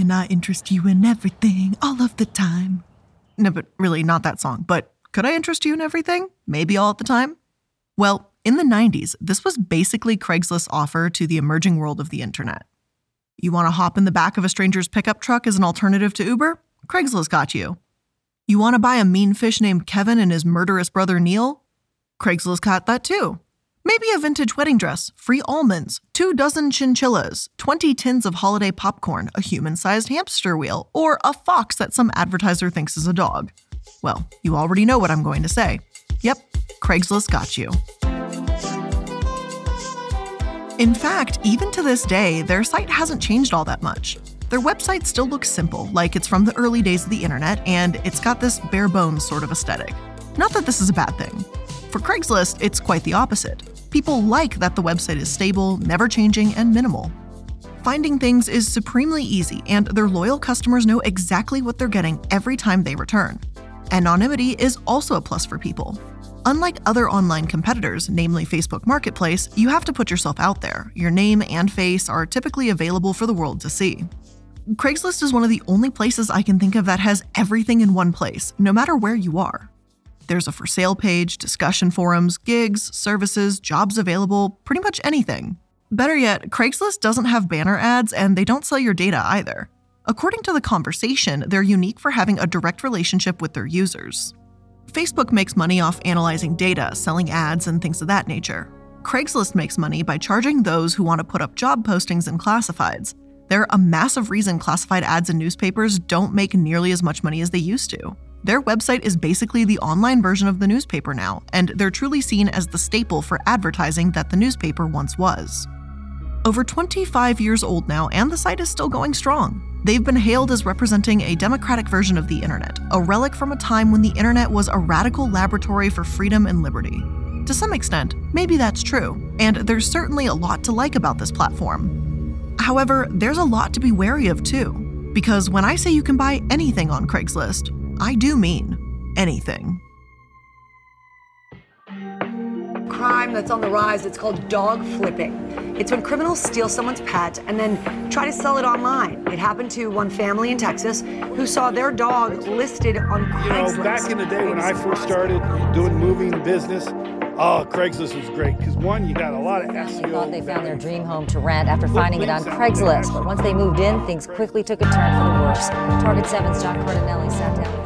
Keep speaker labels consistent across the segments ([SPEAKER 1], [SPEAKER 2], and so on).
[SPEAKER 1] can I interest you in everything all of the time? No, but really, not that song. But could I interest you in everything? Maybe all at the time? Well, in the 90s, this was basically Craigslist's offer to the emerging world of the internet. You want to hop in the back of a stranger's pickup truck as an alternative to Uber? Craigslist got you. You want to buy a mean fish named Kevin and his murderous brother Neil? Craigslist got that too. Maybe a vintage wedding dress, free almonds, two dozen chinchillas, 20 tins of holiday popcorn, a human sized hamster wheel, or a fox that some advertiser thinks is a dog. Well, you already know what I'm going to say. Yep, Craigslist got you. In fact, even to this day, their site hasn't changed all that much. Their website still looks simple, like it's from the early days of the internet, and it's got this bare bones sort of aesthetic. Not that this is a bad thing. For Craigslist, it's quite the opposite. People like that the website is stable, never changing, and minimal. Finding things is supremely easy, and their loyal customers know exactly what they're getting every time they return. Anonymity is also a plus for people. Unlike other online competitors, namely Facebook Marketplace, you have to put yourself out there. Your name and face are typically available for the world to see. Craigslist is one of the only places I can think of that has everything in one place, no matter where you are. There's a for sale page, discussion forums, gigs, services, jobs available, pretty much anything. Better yet, Craigslist doesn't have banner ads and they don't sell your data either. According to The Conversation, they're unique for having a direct relationship with their users. Facebook makes money off analyzing data, selling ads, and things of that nature. Craigslist makes money by charging those who want to put up job postings and classifieds. They're a massive reason classified ads in newspapers don't make nearly as much money as they used to. Their website is basically the online version of the newspaper now, and they're truly seen as the staple for advertising that the newspaper once was. Over 25 years old now, and the site is still going strong. They've been hailed as representing a democratic version of the internet, a relic from a time when the internet was a radical laboratory for freedom and liberty. To some extent, maybe that's true, and there's certainly a lot to like about this platform. However, there's a lot to be wary of too, because when I say you can buy anything on Craigslist, I do mean anything.
[SPEAKER 2] Crime that's on the rise, it's called dog flipping. It's when criminals steal someone's pet and then try to sell it online. It happened to one family in Texas who saw their dog listed on Craigslist.
[SPEAKER 3] You know, back in the day when I first started doing moving business, Oh, Craigslist was great because one, you got a lot of SEO.
[SPEAKER 4] They thought they found their dream home to rent after finding it on Craigslist, but once they moved in, things quickly took a turn for the worse. Target 7's John Cardinelli sat down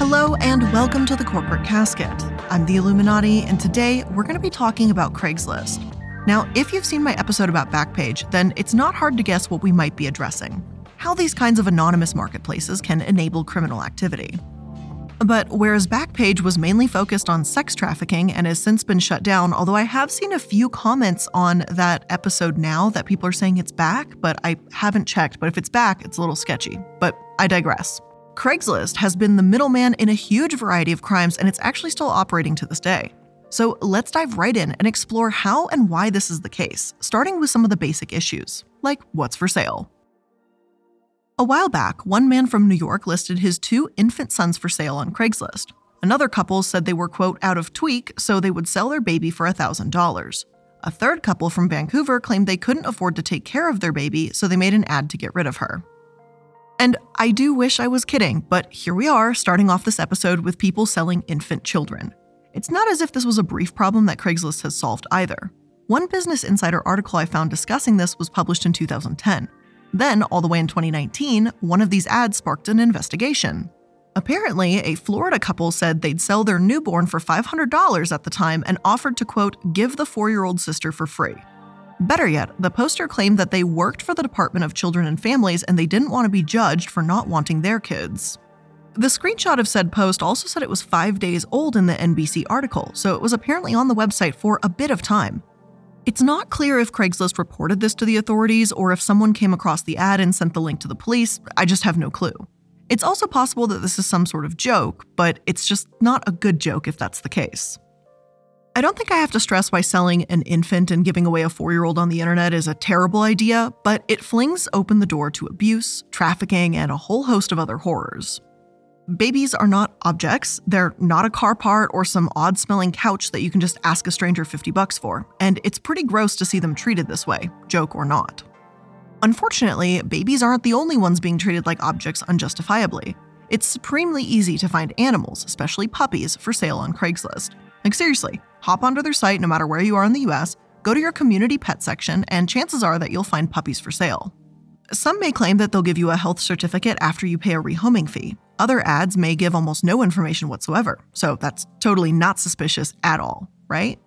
[SPEAKER 1] Hello, and welcome to the Corporate Casket. I'm the iilluminaughtii, and today we're going to be talking about Craigslist. Now, if you've seen my episode about Backpage, then it's not hard to guess what we might be addressing how these kinds of anonymous marketplaces can enable criminal activity. But whereas Backpage was mainly focused on sex trafficking and has since been shut down, although I have seen a few comments on that episode now that people are saying it's back, but I haven't checked. But if it's back, it's a little sketchy. But I digress. Craigslist has been the middleman in a huge variety of crimes, and it's actually still operating to this day. So let's dive right in and explore how and why this is the case, starting with some of the basic issues, like what's for sale. A while back, one man from New York listed his two infant sons for sale on Craigslist. Another couple said they were, quote, out of tweak, so they would sell their baby for $1,000. A third couple from Vancouver claimed they couldn't afford to take care of their baby, so they made an ad to get rid of her. And I do wish I was kidding, but here we are, starting off this episode with people selling infant children. It's not as if this was a brief problem that Craigslist has solved either. One Business Insider article I found discussing this was published in 2010. Then, all the way in 2019, one of these ads sparked an investigation. Apparently, a Florida couple said they'd sell their newborn for $500 at the time and offered to, quote, give the four year old sister for free. Better yet, the poster claimed that they worked for the Department of Children and Families and they didn't want to be judged for not wanting their kids. The screenshot of said post also said it was five days old in the NBC article, so it was apparently on the website for a bit of time. It's not clear if Craigslist reported this to the authorities or if someone came across the ad and sent the link to the police. I just have no clue. It's also possible that this is some sort of joke, but it's just not a good joke if that's the case. I don't think I have to stress why selling an infant and giving away a four year old on the internet is a terrible idea, but it flings open the door to abuse, trafficking, and a whole host of other horrors. Babies are not objects. They're not a car part or some odd smelling couch that you can just ask a stranger 50 bucks for. And it's pretty gross to see them treated this way, joke or not. Unfortunately, babies aren't the only ones being treated like objects unjustifiably. It's supremely easy to find animals, especially puppies, for sale on Craigslist. Like, seriously, hop onto their site no matter where you are in the US, go to your community pet section, and chances are that you'll find puppies for sale. Some may claim that they'll give you a health certificate after you pay a rehoming fee. Other ads may give almost no information whatsoever, so that's totally not suspicious at all, right?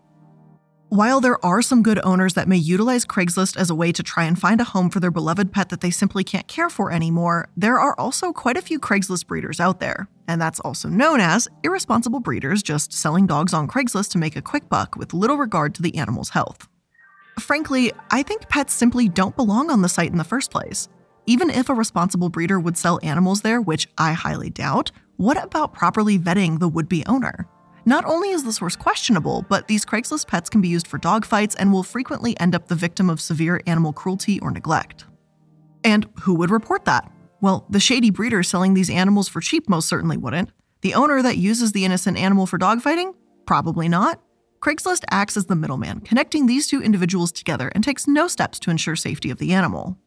[SPEAKER 1] While there are some good owners that may utilize Craigslist as a way to try and find a home for their beloved pet that they simply can't care for anymore, there are also quite a few Craigslist breeders out there. And that's also known as irresponsible breeders just selling dogs on Craigslist to make a quick buck with little regard to the animal's health. Frankly, I think pets simply don't belong on the site in the first place. Even if a responsible breeder would sell animals there, which I highly doubt, what about properly vetting the would be owner? Not only is the source questionable, but these Craigslist pets can be used for dogfights and will frequently end up the victim of severe animal cruelty or neglect. And who would report that? Well, the shady breeder selling these animals for cheap most certainly wouldn't. The owner that uses the innocent animal for dogfighting? Probably not. Craigslist acts as the middleman, connecting these two individuals together and takes no steps to ensure safety of the animal.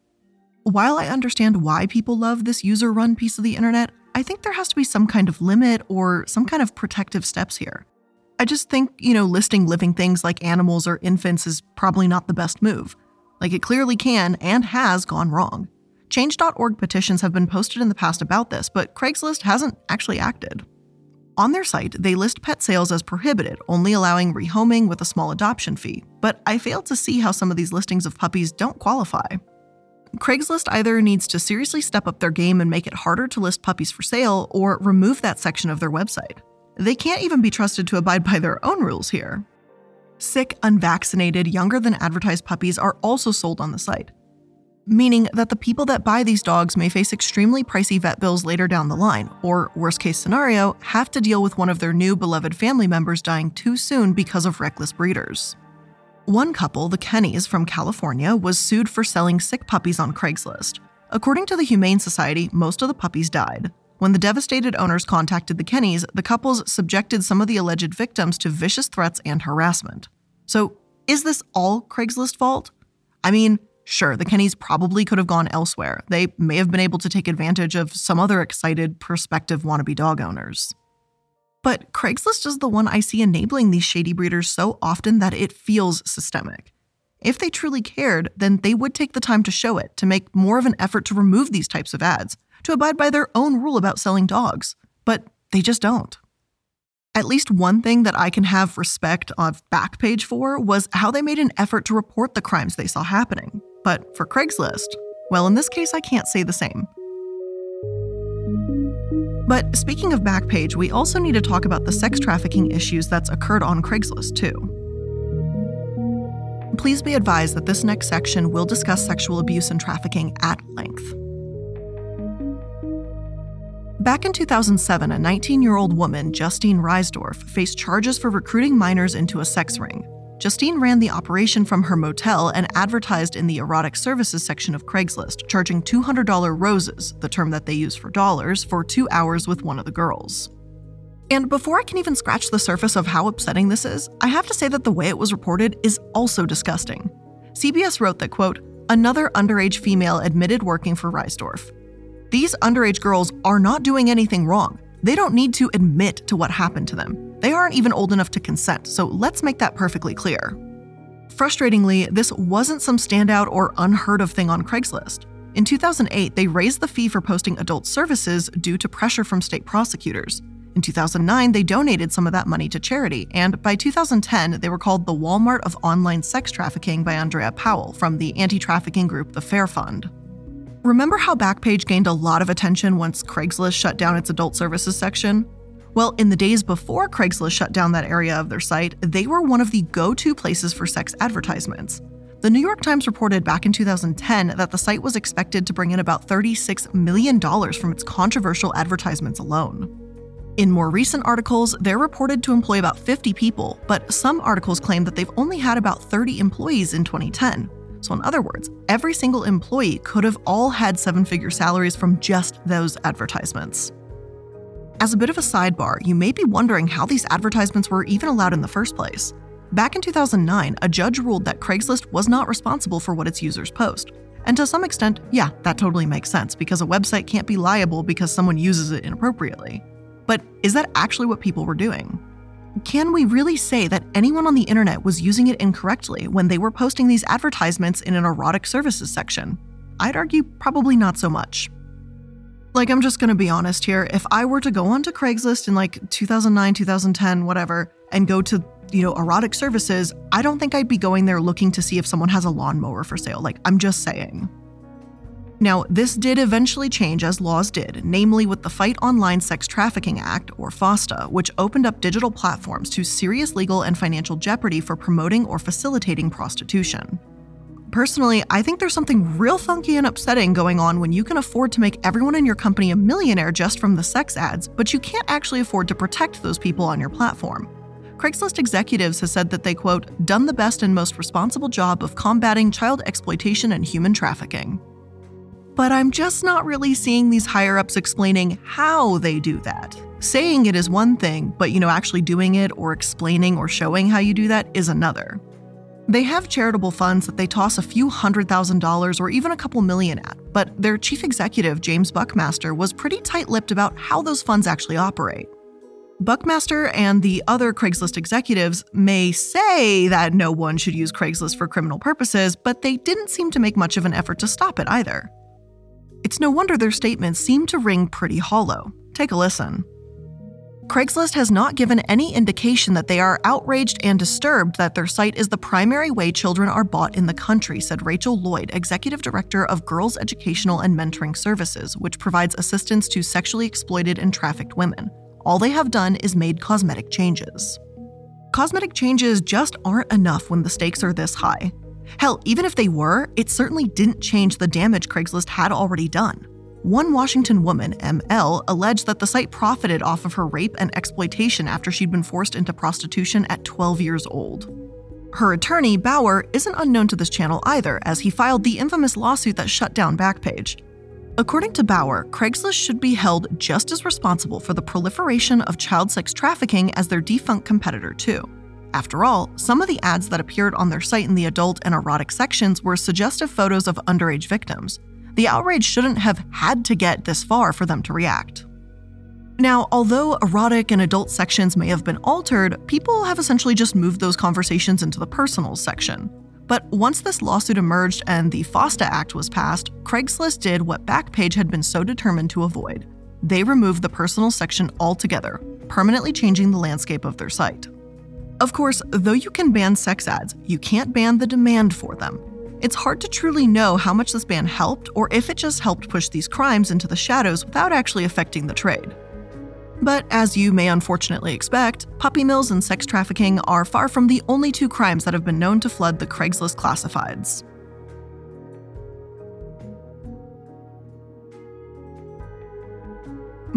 [SPEAKER 1] While I understand why people love this user run piece of the internet, I think there has to be some kind of limit or some kind of protective steps here. I just think, you know, listing living things like animals or infants is probably not the best move. Like it clearly can and has gone wrong. Change.org petitions have been posted in the past about this, but Craigslist hasn't actually acted. On their site, they list pet sales as prohibited, only allowing rehoming with a small adoption fee, but I fail to see how some of these listings of puppies don't qualify. Craigslist either needs to seriously step up their game and make it harder to list puppies for sale or remove that section of their website. They can't even be trusted to abide by their own rules here. Sick, unvaccinated, younger than advertised puppies are also sold on the site, meaning that the people that buy these dogs may face extremely pricey vet bills later down the line, or, worst case scenario, have to deal with one of their new beloved family members dying too soon because of reckless breeders. One couple, the Kennys from California, was sued for selling sick puppies on Craigslist. According to the Humane Society, most of the puppies died. When the devastated owners contacted the Kennys, the couples subjected some of the alleged victims to vicious threats and harassment. So, is this all Craigslist fault? I mean, sure, the Kennys probably could have gone elsewhere. They may have been able to take advantage of some other excited, prospective wannabe dog owners. But Craigslist is the one I see enabling these shady breeders so often that it feels systemic. If they truly cared, then they would take the time to show it, to make more of an effort to remove these types of ads, to abide by their own rule about selling dogs. But they just don't. At least one thing that I can have respect of Backpage for was how they made an effort to report the crimes they saw happening. But for Craigslist, well, in this case, I can't say the same. But speaking of Backpage, we also need to talk about the sex trafficking issues that's occurred on Craigslist, too. Please be advised that this next section will discuss sexual abuse and trafficking at length. Back in 2007, a 19 year old woman, Justine Reisdorf, faced charges for recruiting minors into a sex ring. Justine ran the operation from her motel and advertised in the erotic services section of Craigslist, charging $200 roses, the term that they use for dollars, for two hours with one of the girls. And before I can even scratch the surface of how upsetting this is, I have to say that the way it was reported is also disgusting. CBS wrote that, quote, another underage female admitted working for Reisdorf. These underage girls are not doing anything wrong. They don't need to admit to what happened to them. They aren't even old enough to consent, so let's make that perfectly clear. Frustratingly, this wasn't some standout or unheard of thing on Craigslist. In 2008, they raised the fee for posting adult services due to pressure from state prosecutors. In 2009, they donated some of that money to charity, and by 2010, they were called the Walmart of Online Sex Trafficking by Andrea Powell from the anti trafficking group the Fair Fund. Remember how Backpage gained a lot of attention once Craigslist shut down its adult services section? Well, in the days before Craigslist shut down that area of their site, they were one of the go to places for sex advertisements. The New York Times reported back in 2010 that the site was expected to bring in about $36 million from its controversial advertisements alone. In more recent articles, they're reported to employ about 50 people, but some articles claim that they've only had about 30 employees in 2010. So, in other words, every single employee could have all had seven figure salaries from just those advertisements. As a bit of a sidebar, you may be wondering how these advertisements were even allowed in the first place. Back in 2009, a judge ruled that Craigslist was not responsible for what its users post. And to some extent, yeah, that totally makes sense because a website can't be liable because someone uses it inappropriately. But is that actually what people were doing? Can we really say that anyone on the internet was using it incorrectly when they were posting these advertisements in an erotic services section? I'd argue probably not so much. Like, I'm just gonna be honest here. If I were to go onto Craigslist in like 2009, 2010, whatever, and go to, you know, erotic services, I don't think I'd be going there looking to see if someone has a lawnmower for sale. Like, I'm just saying. Now, this did eventually change as laws did, namely with the Fight Online Sex Trafficking Act, or FOSTA, which opened up digital platforms to serious legal and financial jeopardy for promoting or facilitating prostitution. Personally, I think there's something real funky and upsetting going on when you can afford to make everyone in your company a millionaire just from the sex ads, but you can't actually afford to protect those people on your platform. Craigslist executives have said that they, quote, done the best and most responsible job of combating child exploitation and human trafficking. But I'm just not really seeing these higher ups explaining how they do that. Saying it is one thing, but you know, actually doing it or explaining or showing how you do that is another. They have charitable funds that they toss a few hundred thousand dollars or even a couple million at, but their chief executive, James Buckmaster, was pretty tight lipped about how those funds actually operate. Buckmaster and the other Craigslist executives may say that no one should use Craigslist for criminal purposes, but they didn't seem to make much of an effort to stop it either. It's no wonder their statements seem to ring pretty hollow. Take a listen. Craigslist has not given any indication that they are outraged and disturbed that their site is the primary way children are bought in the country, said Rachel Lloyd, Executive Director of Girls Educational and Mentoring Services, which provides assistance to sexually exploited and trafficked women. All they have done is made cosmetic changes. Cosmetic changes just aren't enough when the stakes are this high. Hell, even if they were, it certainly didn't change the damage Craigslist had already done. One Washington woman, ML, alleged that the site profited off of her rape and exploitation after she'd been forced into prostitution at 12 years old. Her attorney, Bauer, isn't unknown to this channel either, as he filed the infamous lawsuit that shut down Backpage. According to Bauer, Craigslist should be held just as responsible for the proliferation of child sex trafficking as their defunct competitor, too. After all, some of the ads that appeared on their site in the adult and erotic sections were suggestive photos of underage victims. The outrage shouldn't have had to get this far for them to react. Now, although erotic and adult sections may have been altered, people have essentially just moved those conversations into the personals section. But once this lawsuit emerged and the FOSTA Act was passed, Craigslist did what Backpage had been so determined to avoid. They removed the personal section altogether, permanently changing the landscape of their site. Of course, though you can ban sex ads, you can't ban the demand for them. It's hard to truly know how much this ban helped or if it just helped push these crimes into the shadows without actually affecting the trade. But as you may unfortunately expect, puppy mills and sex trafficking are far from the only two crimes that have been known to flood the Craigslist classifieds.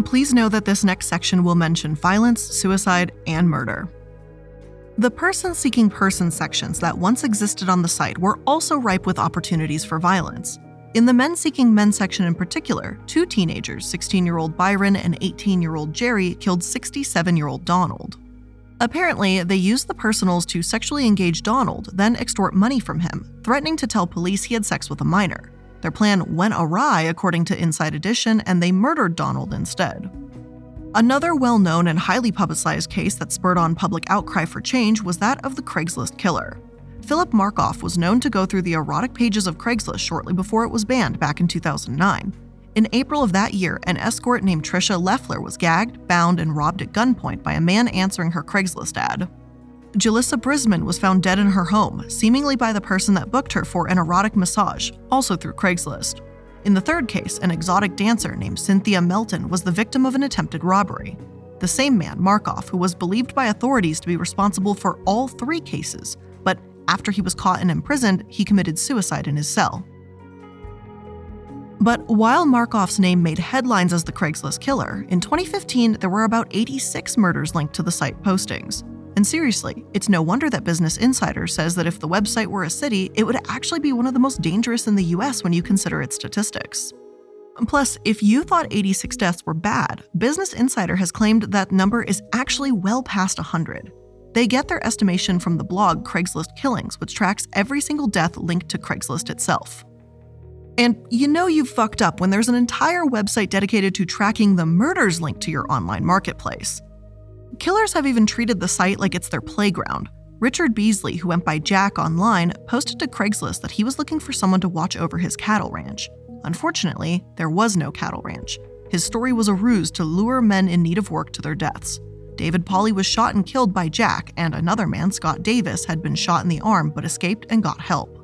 [SPEAKER 1] Please know that this next section will mention violence, suicide, and murder. The person seeking person sections that once existed on the site were also ripe with opportunities for violence. In the men seeking men section in particular, two teenagers, 16 year old Byron and 18 year old Jerry, killed 67 year old Donald. Apparently, they used the personals to sexually engage Donald, then extort money from him, threatening to tell police he had sex with a minor. Their plan went awry, according to Inside Edition, and they murdered Donald instead. Another well known and highly publicized case that spurred on public outcry for change was that of the Craigslist killer. Philip Markoff was known to go through the erotic pages of Craigslist shortly before it was banned back in 2009. In April of that year, an escort named Tricia Leffler was gagged, bound, and robbed at gunpoint by a man answering her Craigslist ad. Julissa Brisman was found dead in her home, seemingly by the person that booked her for an erotic massage, also through Craigslist. In the third case, an exotic dancer named Cynthia Melton was the victim of an attempted robbery. The same man, Markoff, who was believed by authorities to be responsible for all three cases, but after he was caught and imprisoned, he committed suicide in his cell. But while Markoff's name made headlines as the Craigslist killer, in 2015 there were about 86 murders linked to the site postings. And seriously, it's no wonder that Business Insider says that if the website were a city, it would actually be one of the most dangerous in the US when you consider its statistics. Plus, if you thought 86 deaths were bad, Business Insider has claimed that number is actually well past 100. They get their estimation from the blog Craigslist Killings, which tracks every single death linked to Craigslist itself. And you know you've fucked up when there's an entire website dedicated to tracking the murders linked to your online marketplace. Killers have even treated the site like it's their playground. Richard Beasley, who went by Jack online, posted to Craigslist that he was looking for someone to watch over his cattle ranch. Unfortunately, there was no cattle ranch. His story was a ruse to lure men in need of work to their deaths. David Pauly was shot and killed by Jack, and another man, Scott Davis, had been shot in the arm but escaped and got help.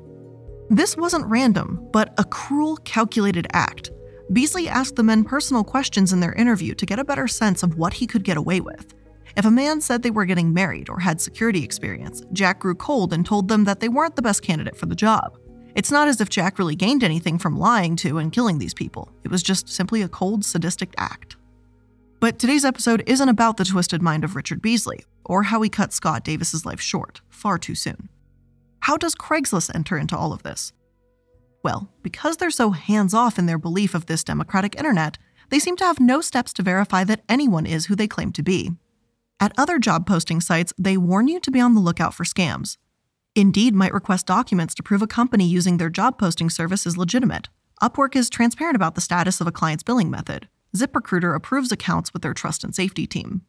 [SPEAKER 1] This wasn't random, but a cruel, calculated act. Beasley asked the men personal questions in their interview to get a better sense of what he could get away with. If a man said they were getting married or had security experience, Jack grew cold and told them that they weren't the best candidate for the job. It's not as if Jack really gained anything from lying to and killing these people, it was just simply a cold, sadistic act. But today's episode isn't about the twisted mind of Richard Beasley, or how he cut Scott Davis's life short, far too soon. How does Craigslist enter into all of this? Well, because they're so hands off in their belief of this democratic internet, they seem to have no steps to verify that anyone is who they claim to be. At other job posting sites, they warn you to be on the lookout for scams. Indeed might request documents to prove a company using their job posting service is legitimate. Upwork is transparent about the status of a client's billing method. ZipRecruiter approves accounts with their trust and safety team.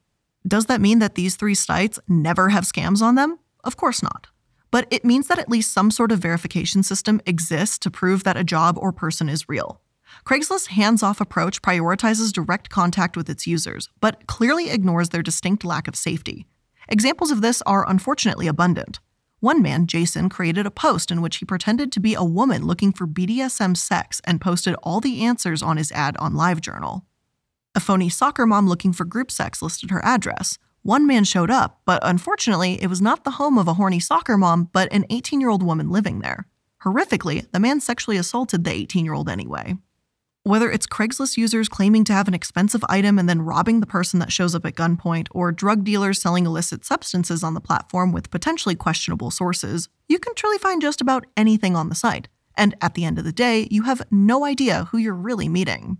[SPEAKER 1] Does that mean that these three sites never have scams on them? Of course not but it means that at least some sort of verification system exists to prove that a job or person is real. Craigslist's hands off approach prioritizes direct contact with its users, but clearly ignores their distinct lack of safety. Examples of this are unfortunately abundant. One man, Jason, created a post in which he pretended to be a woman looking for BDSM sex and posted all the answers on his ad on LiveJournal. A phony soccer mom looking for group sex listed her address, one man showed up, but unfortunately, it was not the home of a horny soccer mom, but an 18 year old woman living there. Horrifically, the man sexually assaulted the 18 year old anyway. Whether it's Craigslist users claiming to have an expensive item and then robbing the person that shows up at gunpoint, or drug dealers selling illicit substances on the platform with potentially questionable sources, you can truly find just about anything on the site. And at the end of the day, you have no idea who you're really meeting.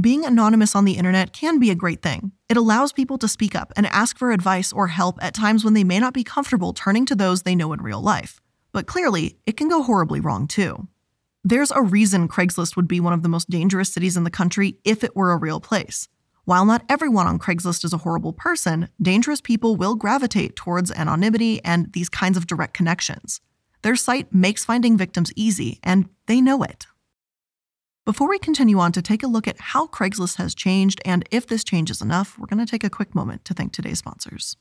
[SPEAKER 1] Being anonymous on the internet can be a great thing. It allows people to speak up and ask for advice or help at times when they may not be comfortable turning to those they know in real life. But clearly, it can go horribly wrong too. There's a reason Craigslist would be one of the most dangerous cities in the country if it were a real place. While not everyone on Craigslist is a horrible person, dangerous people will gravitate towards anonymity and these kinds of direct connections. Their site makes finding victims easy, and they know it. Before we continue on to take a look at how Craigslist has changed and if this change is enough, we're going to take a quick moment to thank today's sponsors.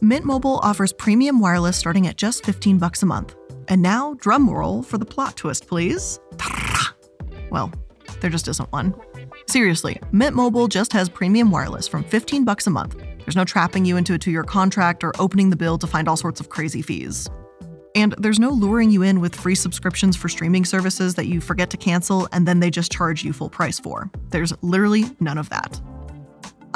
[SPEAKER 1] Mint Mobile offers premium wireless starting at just 15 bucks a month. And now, drum roll for the plot twist, please. Well, there just isn't one. Seriously, Mint Mobile just has premium wireless from 15 bucks a month. There's no trapping you into a two-year contract or opening the bill to find all sorts of crazy fees. And there's no luring you in with free subscriptions for streaming services that you forget to cancel and then they just charge you full price for. There's literally none of that.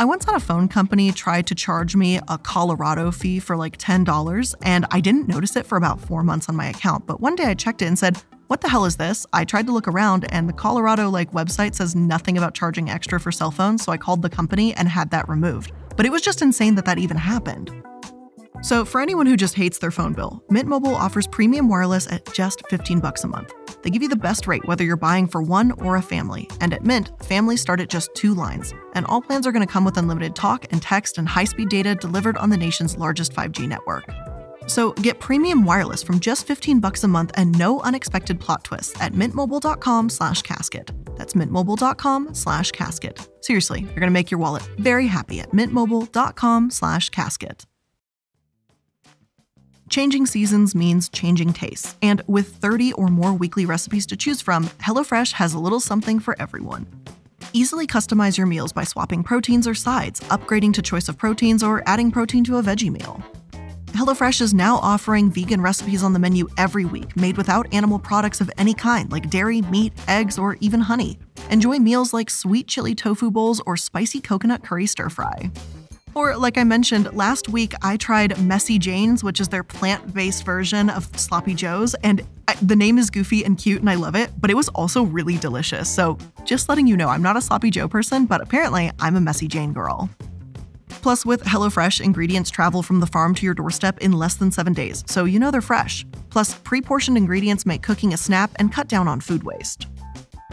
[SPEAKER 1] I once had a phone company try to charge me a Colorado fee for like $10, and I didn't notice it for about four months on my account. But one day I checked it and said, What the hell is this? I tried to look around, and the Colorado like website says nothing about charging extra for cell phones, so I called the company and had that removed. But it was just insane that that even happened. So, for anyone who just hates their phone bill, Mint Mobile offers premium wireless at just 15 bucks a month. They give you the best rate whether you're buying for one or a family. And at Mint, families start at just two lines. And all plans are going to come with unlimited talk and text and high-speed data delivered on the nation's largest 5G network. So, get premium wireless from just 15 bucks a month and no unexpected plot twists at mintmobile.com slash casket. That's mintmobile.com slash casket. Seriously, you're going to make your wallet very happy at mintmobile.com/casket. Changing seasons means changing tastes, and with 30 or more weekly recipes to choose from, HelloFresh has a little something for everyone. Easily customize your meals by swapping proteins or sides, upgrading to choice of proteins, or adding protein to a veggie meal. HelloFresh is now offering vegan recipes on the menu every week, made without animal products of any kind, like dairy, meat, eggs, or even honey. Enjoy meals like sweet chili tofu bowls or spicy coconut curry stir fry. Or, like I mentioned, last week I tried Messy Jane's, which is their plant based version of Sloppy Joe's, and I, the name is goofy and cute and I love it, but it was also really delicious. So, just letting you know, I'm not a Sloppy Joe person, but apparently I'm a Messy Jane girl. Plus, with HelloFresh, ingredients travel from the farm to your doorstep in less than seven days, so you know they're fresh. Plus, pre portioned ingredients make cooking a snap and cut down on food waste.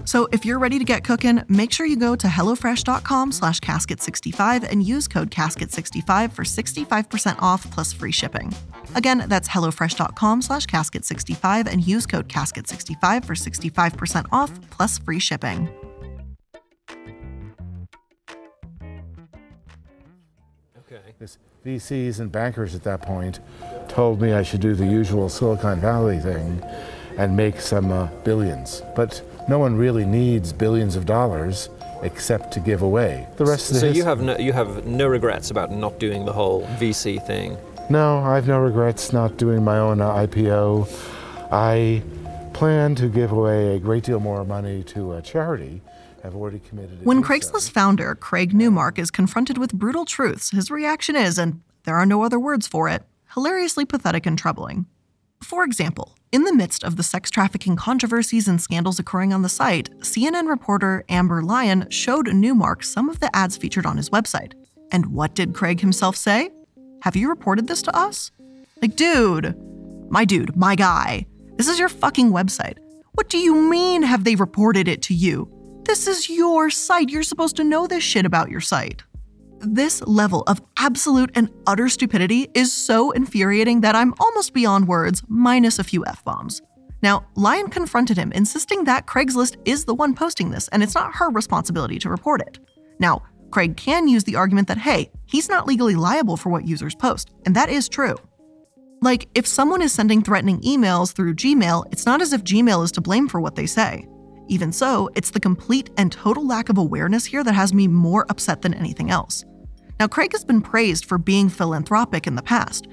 [SPEAKER 1] So if you're ready to get cooking, make sure you go to HelloFresh.com slash casket65 and use code casket65 for 65% off plus free shipping. Again, that's HelloFresh.com slash casket65 and use code casket65 for 65% off plus free shipping.
[SPEAKER 5] Okay.
[SPEAKER 6] This VCs and bankers at that point told me I should do the usual Silicon Valley thing and make some uh, billions. But no one really needs billions of dollars except to give away. The rest of the
[SPEAKER 5] So you have no, you have no regrets about not doing the whole VC thing.
[SPEAKER 6] No, I've no regrets not doing my own uh, IPO. I plan to give away a great deal more money to a charity. I've already committed.
[SPEAKER 1] When
[SPEAKER 6] do so.
[SPEAKER 1] Craigslist founder Craig Newmark is confronted with brutal truths, his reaction is, and there are no other words for it, hilariously pathetic and troubling. For example, in the midst of the sex trafficking controversies and scandals occurring on the site, CNN reporter Amber Lyon showed Newmark some of the ads featured on his website. And what did Craig himself say? Have you reported this to us? Like, dude, my dude, my guy, this is your fucking website. What do you mean have they reported it to you? This is your site. You're supposed to know this shit about your site. This level of absolute and utter stupidity is so infuriating that I'm almost beyond words, minus a few F bombs. Now, Lyon confronted him, insisting that Craigslist is the one posting this and it's not her responsibility to report it. Now, Craig can use the argument that, hey, he's not legally liable for what users post, and that is true. Like, if someone is sending threatening emails through Gmail, it's not as if Gmail is to blame for what they say. Even so, it's the complete and total lack of awareness here that has me more upset than anything else. Now, Craig has been praised for being philanthropic in the past.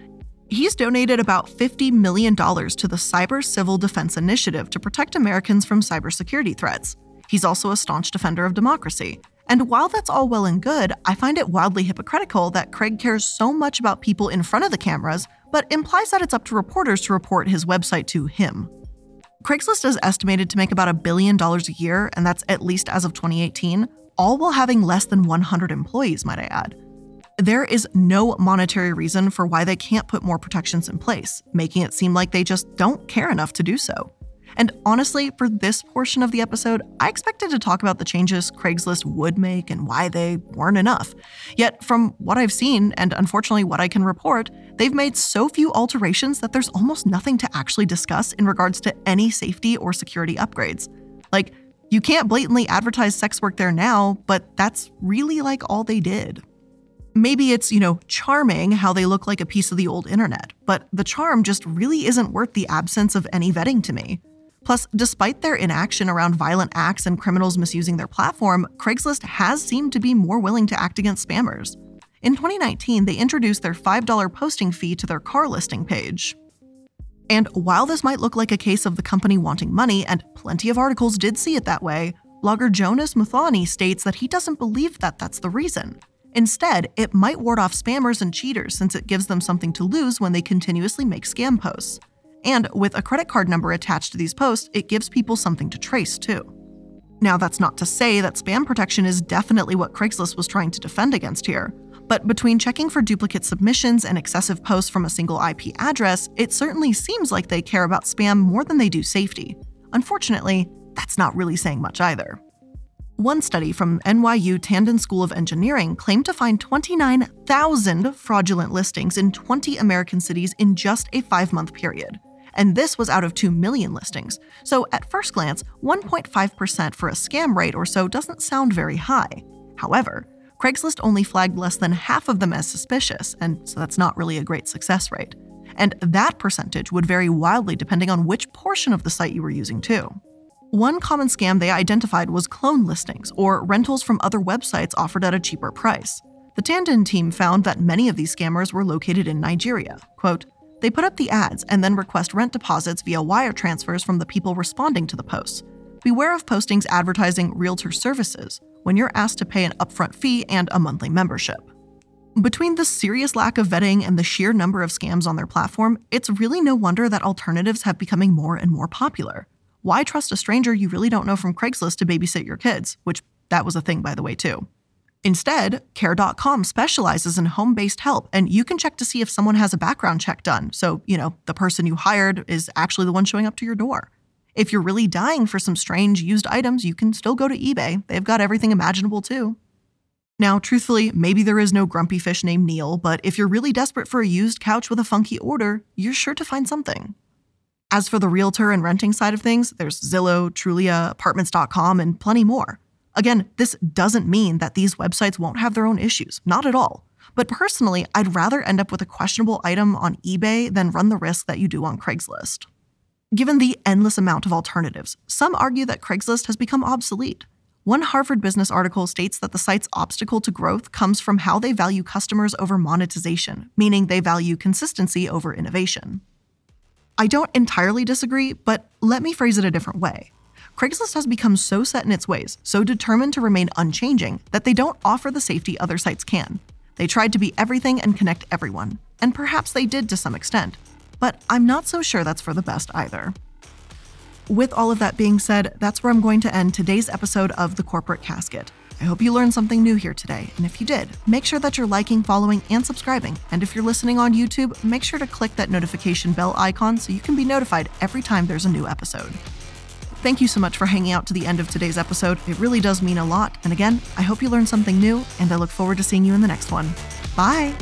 [SPEAKER 1] He's donated about $50 million to the Cyber Civil Defense Initiative to protect Americans from cybersecurity threats. He's also a staunch defender of democracy. And while that's all well and good, I find it wildly hypocritical that Craig cares so much about people in front of the cameras, but implies that it's up to reporters to report his website to him. Craigslist is estimated to make about a billion dollars a year, and that's at least as of 2018, all while having less than 100 employees, might I add. There is no monetary reason for why they can't put more protections in place, making it seem like they just don't care enough to do so. And honestly, for this portion of the episode, I expected to talk about the changes Craigslist would make and why they weren't enough. Yet, from what I've seen, and unfortunately what I can report, they've made so few alterations that there's almost nothing to actually discuss in regards to any safety or security upgrades. Like, you can't blatantly advertise sex work there now, but that's really like all they did. Maybe it's, you know, charming how they look like a piece of the old internet, but the charm just really isn't worth the absence of any vetting to me. Plus, despite their inaction around violent acts and criminals misusing their platform, Craigslist has seemed to be more willing to act against spammers. In 2019, they introduced their $5 posting fee to their car listing page. And while this might look like a case of the company wanting money, and plenty of articles did see it that way, blogger Jonas Muthani states that he doesn't believe that that's the reason. Instead, it might ward off spammers and cheaters since it gives them something to lose when they continuously make scam posts. And with a credit card number attached to these posts, it gives people something to trace too. Now, that's not to say that spam protection is definitely what Craigslist was trying to defend against here. But between checking for duplicate submissions and excessive posts from a single IP address, it certainly seems like they care about spam more than they do safety. Unfortunately, that's not really saying much either. One study from NYU Tandon School of Engineering claimed to find 29,000 fraudulent listings in 20 American cities in just a five month period. And this was out of 2 million listings. So, at first glance, 1.5% for a scam rate or so doesn't sound very high. However, Craigslist only flagged less than half of them as suspicious, and so that's not really a great success rate. And that percentage would vary wildly depending on which portion of the site you were using, too. One common scam they identified was clone listings, or rentals from other websites offered at a cheaper price. The Tandon team found that many of these scammers were located in Nigeria. Quote, they put up the ads and then request rent deposits via wire transfers from the people responding to the posts. Beware of postings advertising realtor services when you're asked to pay an upfront fee and a monthly membership. Between the serious lack of vetting and the sheer number of scams on their platform, it's really no wonder that alternatives have becoming more and more popular. Why trust a stranger you really don't know from Craigslist to babysit your kids? Which that was a thing, by the way, too. Instead, Care.com specializes in home based help, and you can check to see if someone has a background check done. So, you know, the person you hired is actually the one showing up to your door. If you're really dying for some strange used items, you can still go to eBay. They've got everything imaginable too. Now, truthfully, maybe there is no grumpy fish named Neil, but if you're really desperate for a used couch with a funky order, you're sure to find something. As for the realtor and renting side of things, there's Zillow, Trulia, Apartments.com, and plenty more. Again, this doesn't mean that these websites won't have their own issues, not at all. But personally, I'd rather end up with a questionable item on eBay than run the risk that you do on Craigslist. Given the endless amount of alternatives, some argue that Craigslist has become obsolete. One Harvard Business article states that the site's obstacle to growth comes from how they value customers over monetization, meaning they value consistency over innovation. I don't entirely disagree, but let me phrase it a different way. Craigslist has become so set in its ways, so determined to remain unchanging, that they don't offer the safety other sites can. They tried to be everything and connect everyone, and perhaps they did to some extent, but I'm not so sure that's for the best either. With all of that being said, that's where I'm going to end today's episode of The Corporate Casket. I hope you learned something new here today, and if you did, make sure that you're liking, following, and subscribing. And if you're listening on YouTube, make sure to click that notification bell icon so you can be notified every time there's a new episode. Thank you so much for hanging out to the end of today's episode. It really does mean a lot. And again, I hope you learned something new, and I look forward to seeing you in the next one. Bye.